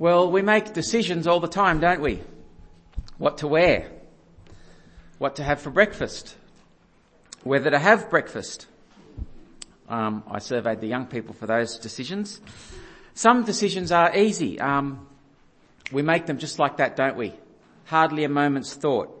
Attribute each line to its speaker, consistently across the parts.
Speaker 1: Well, we make decisions all the time, don't we? What to wear, what to have for breakfast, whether to have breakfast. Um, I surveyed the young people for those decisions. Some decisions are easy. Um, we make them just like that, don't we? Hardly a moment's thought.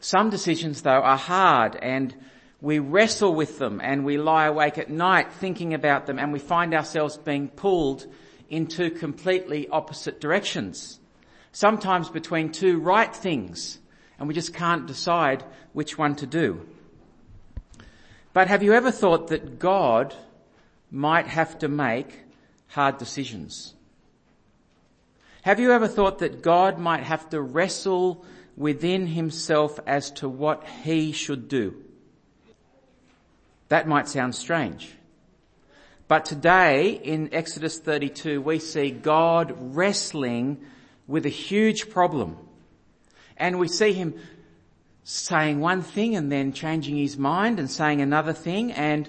Speaker 1: Some decisions though are hard and we wrestle with them and we lie awake at night thinking about them and we find ourselves being pulled in two completely opposite directions. Sometimes between two right things and we just can't decide which one to do. But have you ever thought that God might have to make hard decisions? Have you ever thought that God might have to wrestle within himself as to what he should do? That might sound strange. But today in Exodus 32 we see God wrestling with a huge problem. And we see him saying one thing and then changing his mind and saying another thing and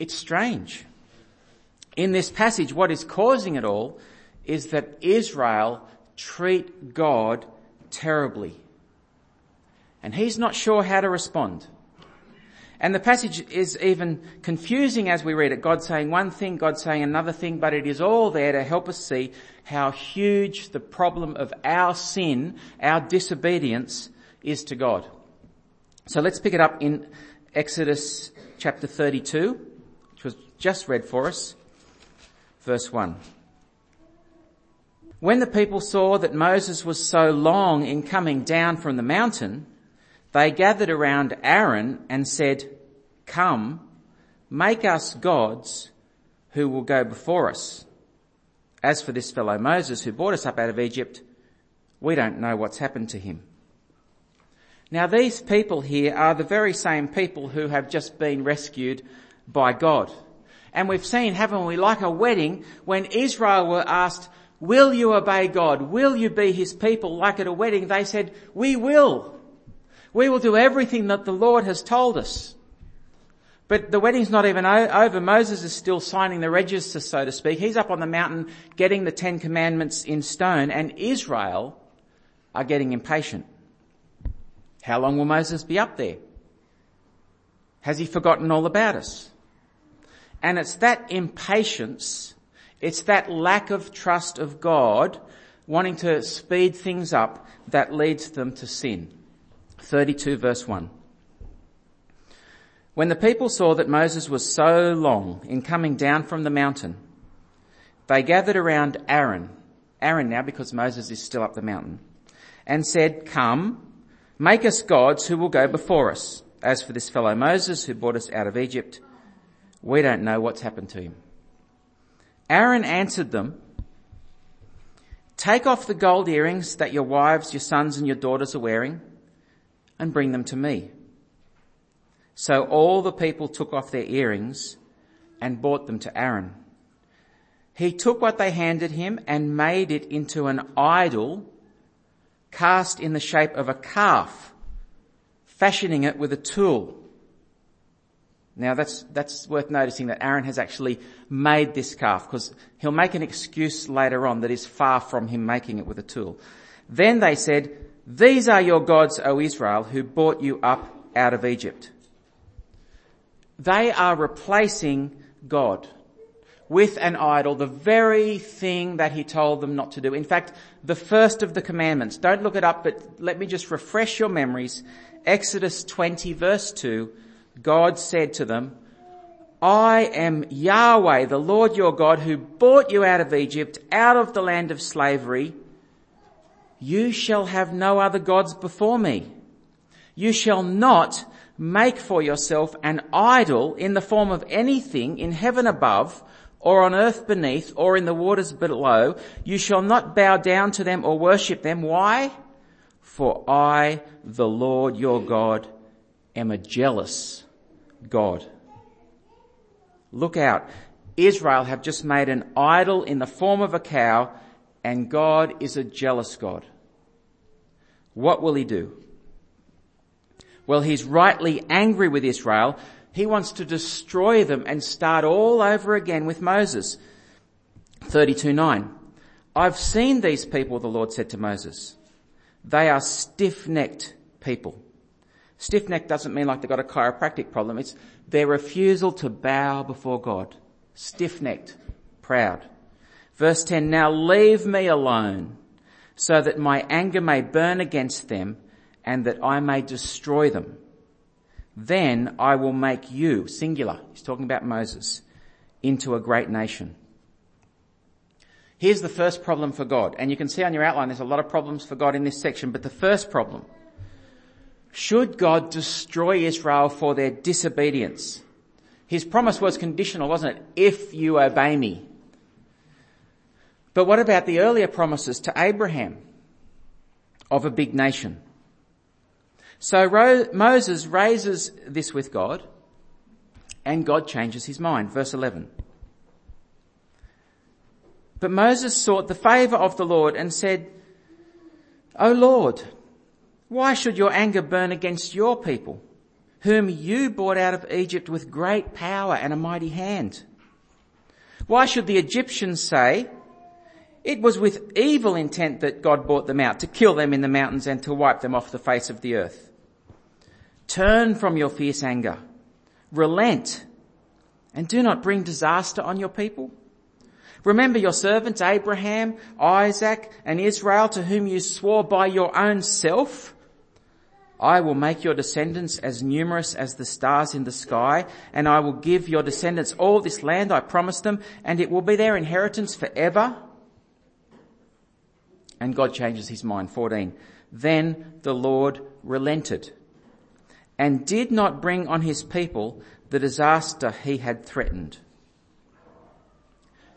Speaker 1: it's strange. In this passage what is causing it all is that Israel treat God terribly. And he's not sure how to respond. And the passage is even confusing as we read it. God saying one thing, God saying another thing, but it is all there to help us see how huge the problem of our sin, our disobedience is to God. So let's pick it up in Exodus chapter 32, which was just read for us, verse 1. When the people saw that Moses was so long in coming down from the mountain, they gathered around Aaron and said, come, make us gods who will go before us. As for this fellow Moses who brought us up out of Egypt, we don't know what's happened to him. Now these people here are the very same people who have just been rescued by God. And we've seen, haven't we, like a wedding, when Israel were asked, will you obey God? Will you be his people? Like at a wedding, they said, we will. We will do everything that the Lord has told us. But the wedding's not even over. Moses is still signing the register, so to speak. He's up on the mountain getting the Ten Commandments in stone and Israel are getting impatient. How long will Moses be up there? Has he forgotten all about us? And it's that impatience, it's that lack of trust of God wanting to speed things up that leads them to sin. 32 verse 1. When the people saw that Moses was so long in coming down from the mountain, they gathered around Aaron, Aaron now because Moses is still up the mountain, and said, come, make us gods who will go before us. As for this fellow Moses who brought us out of Egypt, we don't know what's happened to him. Aaron answered them, take off the gold earrings that your wives, your sons and your daughters are wearing and bring them to me. So all the people took off their earrings and brought them to Aaron. He took what they handed him and made it into an idol cast in the shape of a calf, fashioning it with a tool. Now that's, that's worth noticing that Aaron has actually made this calf because he'll make an excuse later on that is far from him making it with a tool. Then they said, these are your gods, O Israel, who brought you up out of Egypt. They are replacing God with an idol, the very thing that he told them not to do. In fact, the first of the commandments. Don't look it up, but let me just refresh your memories. Exodus 20 verse 2, God said to them, I am Yahweh, the Lord your God, who brought you out of Egypt, out of the land of slavery. You shall have no other gods before me. You shall not make for yourself an idol in the form of anything in heaven above or on earth beneath or in the waters below. You shall not bow down to them or worship them. Why? For I, the Lord your God, am a jealous God. Look out. Israel have just made an idol in the form of a cow and God is a jealous God. What will he do? Well, he's rightly angry with Israel. He wants to destroy them and start all over again with Moses. 32.9. I've seen these people, the Lord said to Moses. They are stiff-necked people. Stiff-necked doesn't mean like they've got a chiropractic problem. It's their refusal to bow before God. Stiff-necked. Proud. Verse 10, now leave me alone so that my anger may burn against them and that I may destroy them. Then I will make you, singular, he's talking about Moses, into a great nation. Here's the first problem for God. And you can see on your outline there's a lot of problems for God in this section, but the first problem. Should God destroy Israel for their disobedience? His promise was conditional, wasn't it? If you obey me. But what about the earlier promises to Abraham of a big nation? So Moses raises this with God and God changes his mind. Verse 11. But Moses sought the favour of the Lord and said, O Lord, why should your anger burn against your people, whom you brought out of Egypt with great power and a mighty hand? Why should the Egyptians say, it was with evil intent that God brought them out, to kill them in the mountains and to wipe them off the face of the earth? Turn from your fierce anger. Relent and do not bring disaster on your people. Remember your servants Abraham, Isaac and Israel to whom you swore by your own self. I will make your descendants as numerous as the stars in the sky and I will give your descendants all this land I promised them and it will be their inheritance forever. And God changes his mind. 14. Then the Lord relented and did not bring on his people the disaster he had threatened.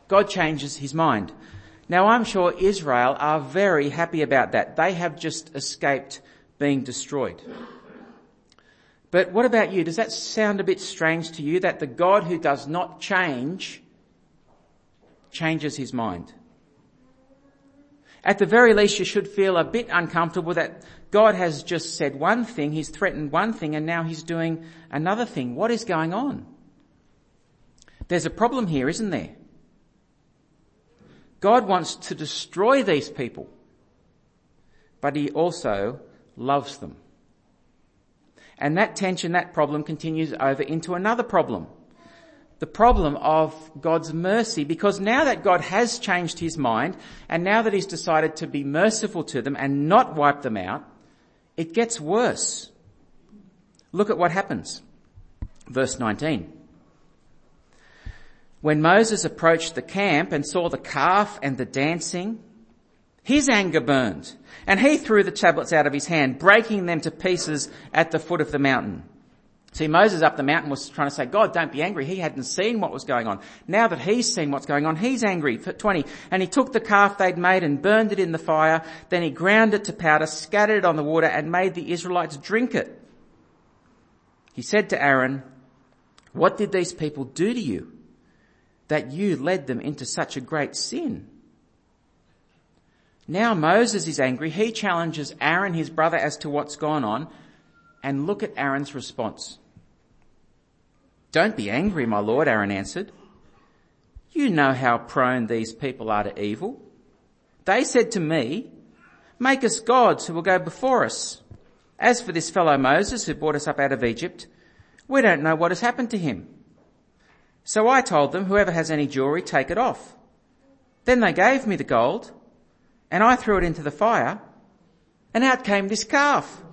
Speaker 1: God changes his mind. Now I'm sure Israel are very happy about that. They have just escaped being destroyed. But what about you? Does that sound a bit strange to you that the God who does not change changes his mind? At the very least, you should feel a bit uncomfortable that God has just said one thing, He's threatened one thing, and now He's doing another thing. What is going on? There's a problem here, isn't there? God wants to destroy these people, but He also loves them. And that tension, that problem continues over into another problem the problem of God's mercy because now that God has changed his mind and now that he's decided to be merciful to them and not wipe them out, it gets worse. Look at what happens. Verse 19. When Moses approached the camp and saw the calf and the dancing, his anger burned and he threw the tablets out of his hand, breaking them to pieces at the foot of the mountain. See, Moses up the mountain was trying to say, God, don't be angry. He hadn't seen what was going on. Now that he's seen what's going on, he's angry. 20. And he took the calf they'd made and burned it in the fire. Then he ground it to powder, scattered it on the water and made the Israelites drink it. He said to Aaron, what did these people do to you that you led them into such a great sin? Now Moses is angry. He challenges Aaron, his brother, as to what's gone on. And look at Aaron's response. Don't be angry, my lord, Aaron answered. You know how prone these people are to evil. They said to me, make us gods who will go before us. As for this fellow Moses who brought us up out of Egypt, we don't know what has happened to him. So I told them, whoever has any jewelry, take it off. Then they gave me the gold and I threw it into the fire and out came this calf.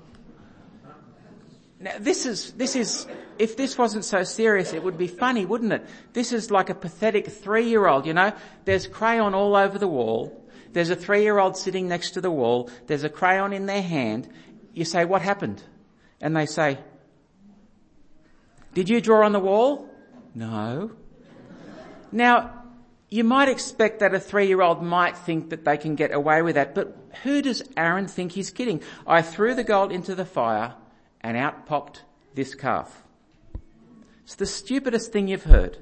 Speaker 1: Now this is, this is, if this wasn't so serious, it would be funny, wouldn't it? This is like a pathetic three-year-old, you know? There's crayon all over the wall. There's a three-year-old sitting next to the wall. There's a crayon in their hand. You say, what happened? And they say, did you draw on the wall? No. Now, you might expect that a three-year-old might think that they can get away with that, but who does Aaron think he's kidding? I threw the gold into the fire and out popped this calf. It's the stupidest thing you've heard.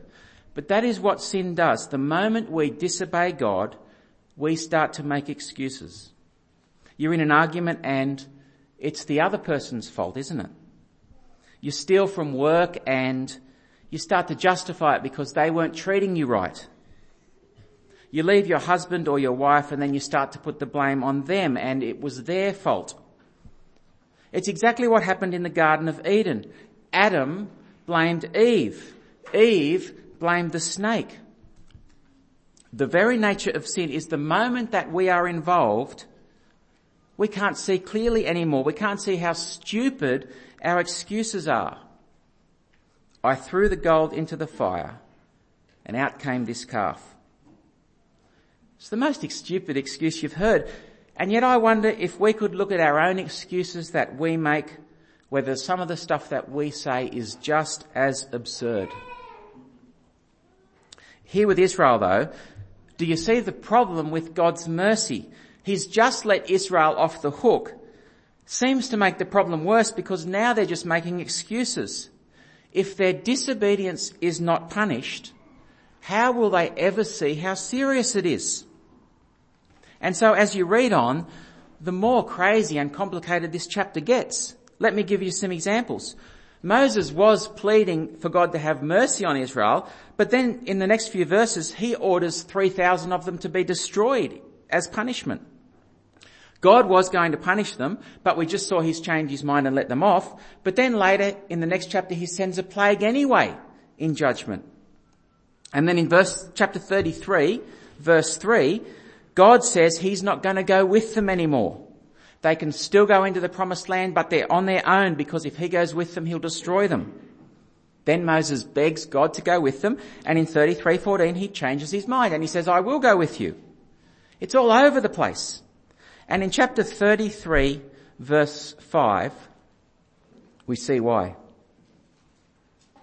Speaker 1: But that is what sin does. The moment we disobey God, we start to make excuses. You're in an argument and it's the other person's fault, isn't it? You steal from work and you start to justify it because they weren't treating you right. You leave your husband or your wife and then you start to put the blame on them and it was their fault. It's exactly what happened in the Garden of Eden. Adam blamed Eve. Eve blamed the snake. The very nature of sin is the moment that we are involved, we can't see clearly anymore. We can't see how stupid our excuses are. I threw the gold into the fire and out came this calf. It's the most stupid excuse you've heard. And yet I wonder if we could look at our own excuses that we make, whether some of the stuff that we say is just as absurd. Here with Israel though, do you see the problem with God's mercy? He's just let Israel off the hook. Seems to make the problem worse because now they're just making excuses. If their disobedience is not punished, how will they ever see how serious it is? And so as you read on, the more crazy and complicated this chapter gets. Let me give you some examples. Moses was pleading for God to have mercy on Israel, but then in the next few verses, he orders 3,000 of them to be destroyed as punishment. God was going to punish them, but we just saw he's changed his mind and let them off. But then later in the next chapter, he sends a plague anyway in judgment. And then in verse, chapter 33, verse 3, God says he's not going to go with them anymore. They can still go into the promised land, but they're on their own because if he goes with them, he'll destroy them. Then Moses begs God to go with them, and in 33:14 he changes his mind and he says, "I will go with you." It's all over the place. And in chapter 33 verse 5, we see why.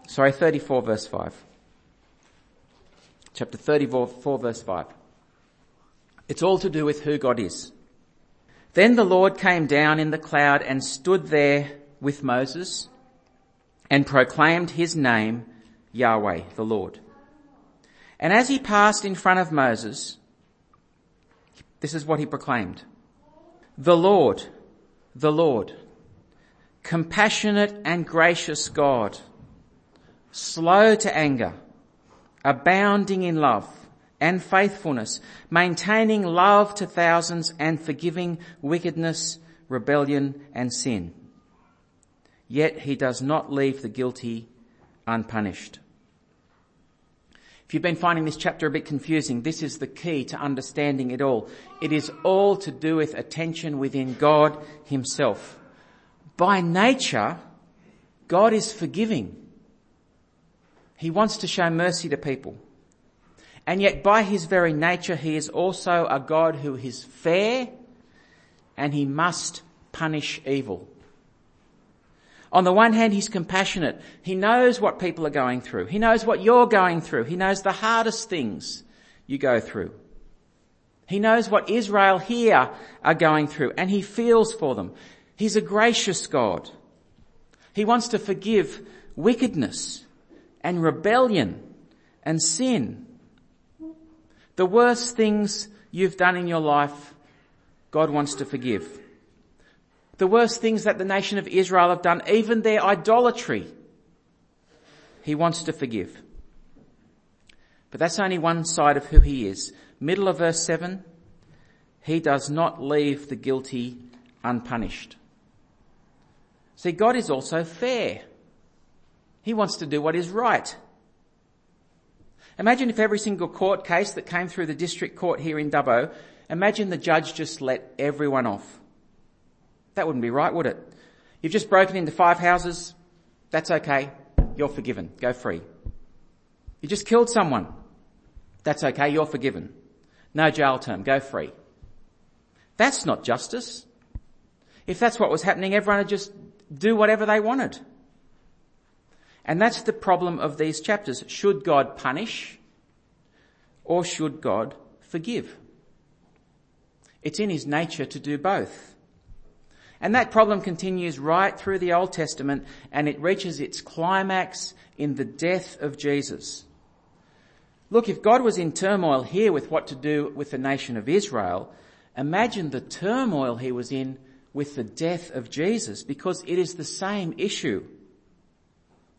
Speaker 1: Sorry, 34 verse 5 chapter 34 verse 5. It's all to do with who God is. Then the Lord came down in the cloud and stood there with Moses and proclaimed his name, Yahweh, the Lord. And as he passed in front of Moses, this is what he proclaimed. The Lord, the Lord, compassionate and gracious God, slow to anger, abounding in love and faithfulness, maintaining love to thousands and forgiving wickedness, rebellion and sin. Yet he does not leave the guilty unpunished. If you've been finding this chapter a bit confusing, this is the key to understanding it all. It is all to do with attention within God himself. By nature, God is forgiving. He wants to show mercy to people. And yet by his very nature, he is also a God who is fair and he must punish evil. On the one hand, he's compassionate. He knows what people are going through. He knows what you're going through. He knows the hardest things you go through. He knows what Israel here are going through and he feels for them. He's a gracious God. He wants to forgive wickedness and rebellion and sin. The worst things you've done in your life, God wants to forgive. The worst things that the nation of Israel have done, even their idolatry, He wants to forgive. But that's only one side of who He is. Middle of verse 7, He does not leave the guilty unpunished. See, God is also fair. He wants to do what is right. Imagine if every single court case that came through the district court here in Dubbo, imagine the judge just let everyone off. That wouldn't be right, would it? You've just broken into five houses. That's okay. You're forgiven. Go free. You just killed someone. That's okay. You're forgiven. No jail term. Go free. That's not justice. If that's what was happening, everyone would just do whatever they wanted. And that's the problem of these chapters. Should God punish or should God forgive? It's in his nature to do both. And that problem continues right through the Old Testament and it reaches its climax in the death of Jesus. Look, if God was in turmoil here with what to do with the nation of Israel, imagine the turmoil he was in with the death of Jesus because it is the same issue.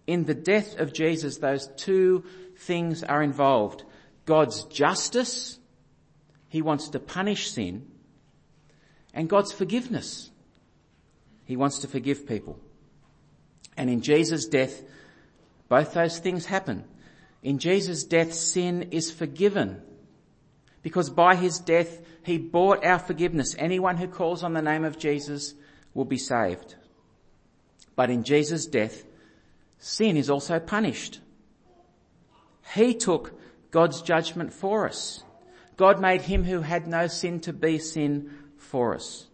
Speaker 1: In the death of Jesus, those two things are involved. God's justice He wants to punish sin and God's forgiveness. He wants to forgive people. And in Jesus' death, both those things happen. In Jesus' death, sin is forgiven. Because by his death, he bought our forgiveness. Anyone who calls on the name of Jesus will be saved. But in Jesus' death, sin is also punished. He took God's judgment for us. God made him who had no sin to be sin for us.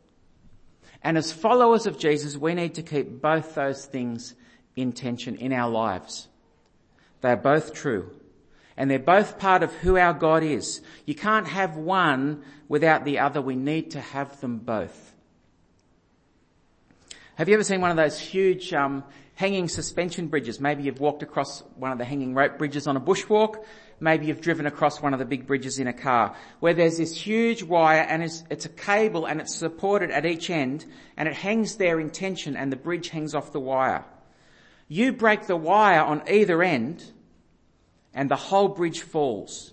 Speaker 1: And as followers of Jesus, we need to keep both those things in tension in our lives. They're both true. And they're both part of who our God is. You can't have one without the other. We need to have them both. Have you ever seen one of those huge um, hanging suspension bridges? Maybe you've walked across one of the hanging rope bridges on a bushwalk. Maybe you've driven across one of the big bridges in a car where there's this huge wire and it's, it's a cable and it's supported at each end and it hangs there in tension and the bridge hangs off the wire. You break the wire on either end and the whole bridge falls.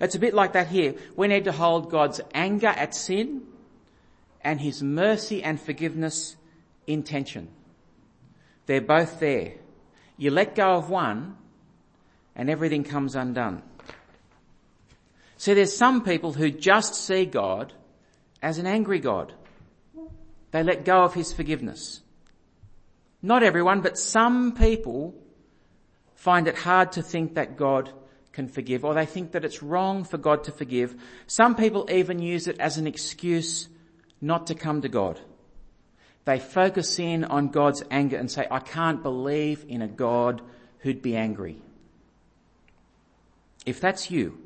Speaker 1: It's a bit like that here. We need to hold God's anger at sin and His mercy and forgiveness in tension. They're both there. You let go of one and everything comes undone. See, there's some people who just see God as an angry God. They let go of His forgiveness. Not everyone, but some people find it hard to think that God can forgive, or they think that it's wrong for God to forgive. Some people even use it as an excuse not to come to God. They focus in on God's anger and say, I can't believe in a God who'd be angry. If that's you,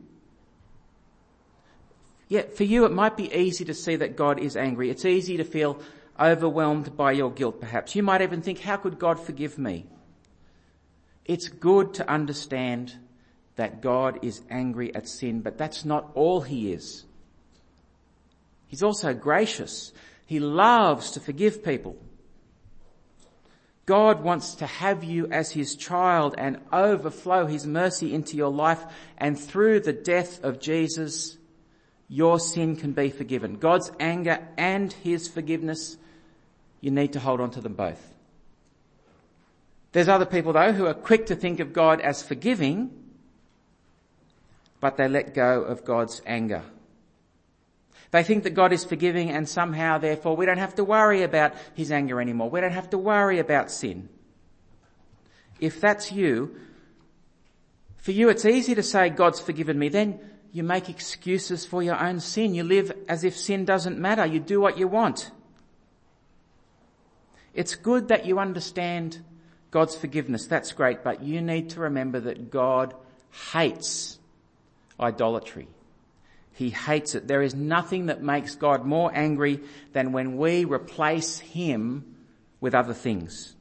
Speaker 1: yeah, for you it might be easy to see that God is angry. It's easy to feel overwhelmed by your guilt perhaps. You might even think, how could God forgive me? It's good to understand that God is angry at sin, but that's not all he is. He's also gracious. He loves to forgive people. God wants to have you as his child and overflow his mercy into your life and through the death of Jesus, your sin can be forgiven. God's anger and his forgiveness you need to hold on to them both. There's other people though who are quick to think of God as forgiving, but they let go of God's anger. They think that God is forgiving and somehow therefore we don't have to worry about His anger anymore. We don't have to worry about sin. If that's you, for you it's easy to say God's forgiven me. Then you make excuses for your own sin. You live as if sin doesn't matter. You do what you want. It's good that you understand God's forgiveness. That's great, but you need to remember that God hates idolatry. He hates it. There is nothing that makes God more angry than when we replace Him with other things.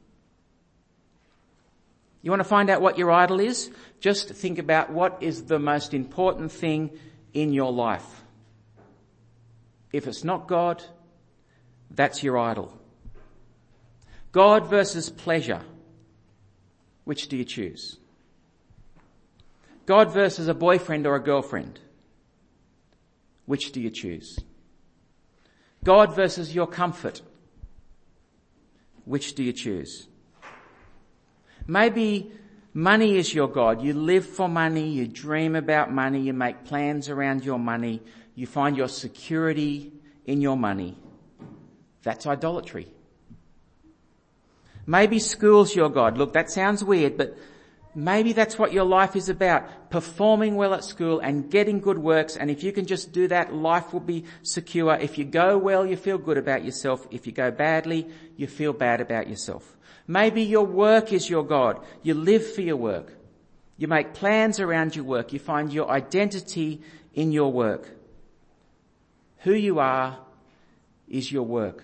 Speaker 1: You want to find out what your idol is? Just think about what is the most important thing in your life. If it's not God, that's your idol. God versus pleasure. Which do you choose? God versus a boyfriend or a girlfriend. Which do you choose? God versus your comfort. Which do you choose? Maybe money is your God. You live for money. You dream about money. You make plans around your money. You find your security in your money. That's idolatry. Maybe school's your God. Look, that sounds weird, but maybe that's what your life is about. Performing well at school and getting good works. And if you can just do that, life will be secure. If you go well, you feel good about yourself. If you go badly, you feel bad about yourself. Maybe your work is your God. You live for your work. You make plans around your work. You find your identity in your work. Who you are is your work.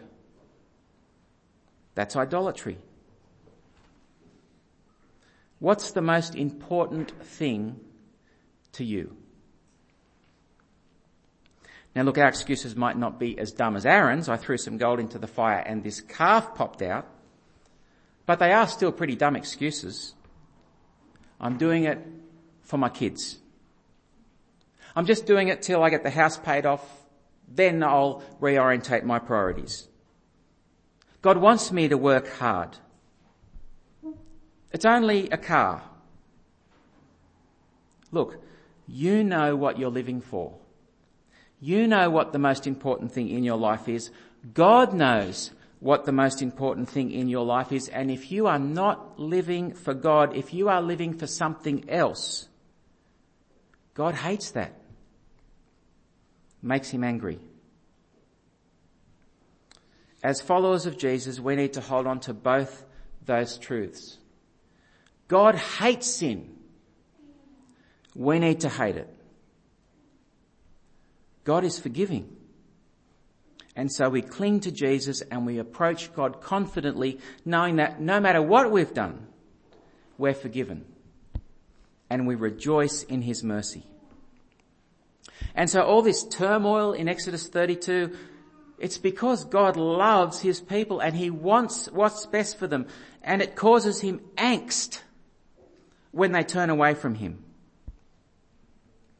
Speaker 1: That's idolatry. What's the most important thing to you? Now look, our excuses might not be as dumb as Aaron's. I threw some gold into the fire and this calf popped out. But they are still pretty dumb excuses. I'm doing it for my kids. I'm just doing it till I get the house paid off. Then I'll reorientate my priorities. God wants me to work hard. It's only a car. Look, you know what you're living for. You know what the most important thing in your life is. God knows what the most important thing in your life is. And if you are not living for God, if you are living for something else, God hates that. Makes him angry. As followers of Jesus, we need to hold on to both those truths. God hates sin. We need to hate it. God is forgiving. And so we cling to Jesus and we approach God confidently, knowing that no matter what we've done, we're forgiven. And we rejoice in His mercy. And so all this turmoil in Exodus 32, it's because God loves His people and He wants what's best for them. And it causes Him angst when they turn away from Him.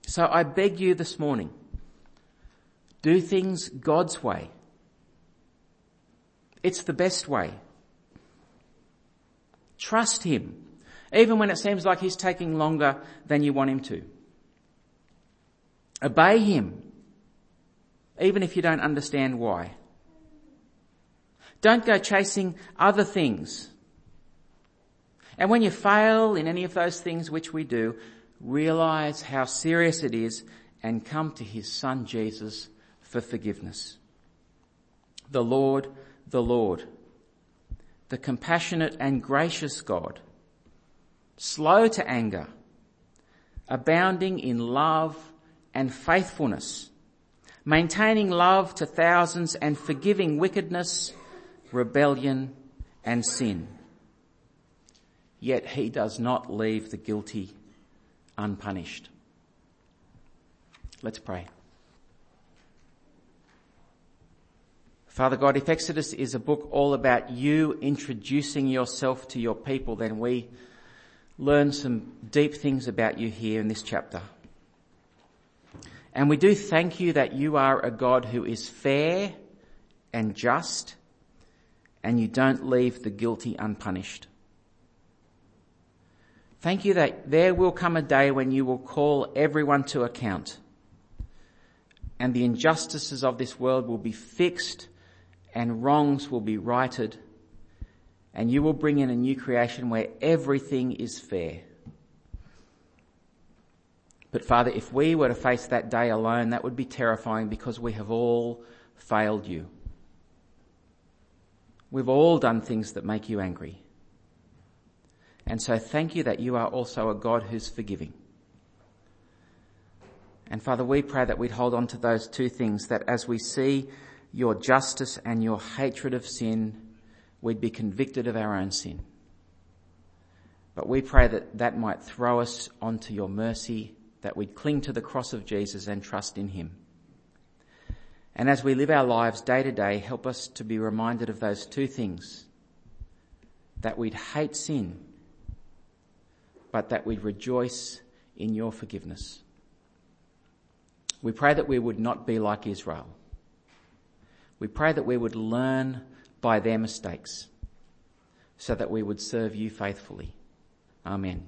Speaker 1: So I beg you this morning, do things God's way. It's the best way. Trust Him, even when it seems like He's taking longer than you want Him to. Obey Him, even if you don't understand why. Don't go chasing other things. And when you fail in any of those things which we do, realize how serious it is and come to His Son Jesus for forgiveness. The Lord, the Lord, the compassionate and gracious God, slow to anger, abounding in love and faithfulness, maintaining love to thousands and forgiving wickedness, rebellion and sin. Yet he does not leave the guilty unpunished. Let's pray. Father God, if Exodus is a book all about you introducing yourself to your people, then we learn some deep things about you here in this chapter. And we do thank you that you are a God who is fair and just and you don't leave the guilty unpunished. Thank you that there will come a day when you will call everyone to account and the injustices of this world will be fixed and wrongs will be righted and you will bring in a new creation where everything is fair. But Father, if we were to face that day alone, that would be terrifying because we have all failed you. We've all done things that make you angry. And so thank you that you are also a God who's forgiving. And Father, we pray that we'd hold on to those two things, that as we see your justice and your hatred of sin, we'd be convicted of our own sin. But we pray that that might throw us onto your mercy that we'd cling to the cross of Jesus and trust in him. And as we live our lives day to day, help us to be reminded of those two things. That we'd hate sin, but that we'd rejoice in your forgiveness. We pray that we would not be like Israel. We pray that we would learn by their mistakes so that we would serve you faithfully. Amen.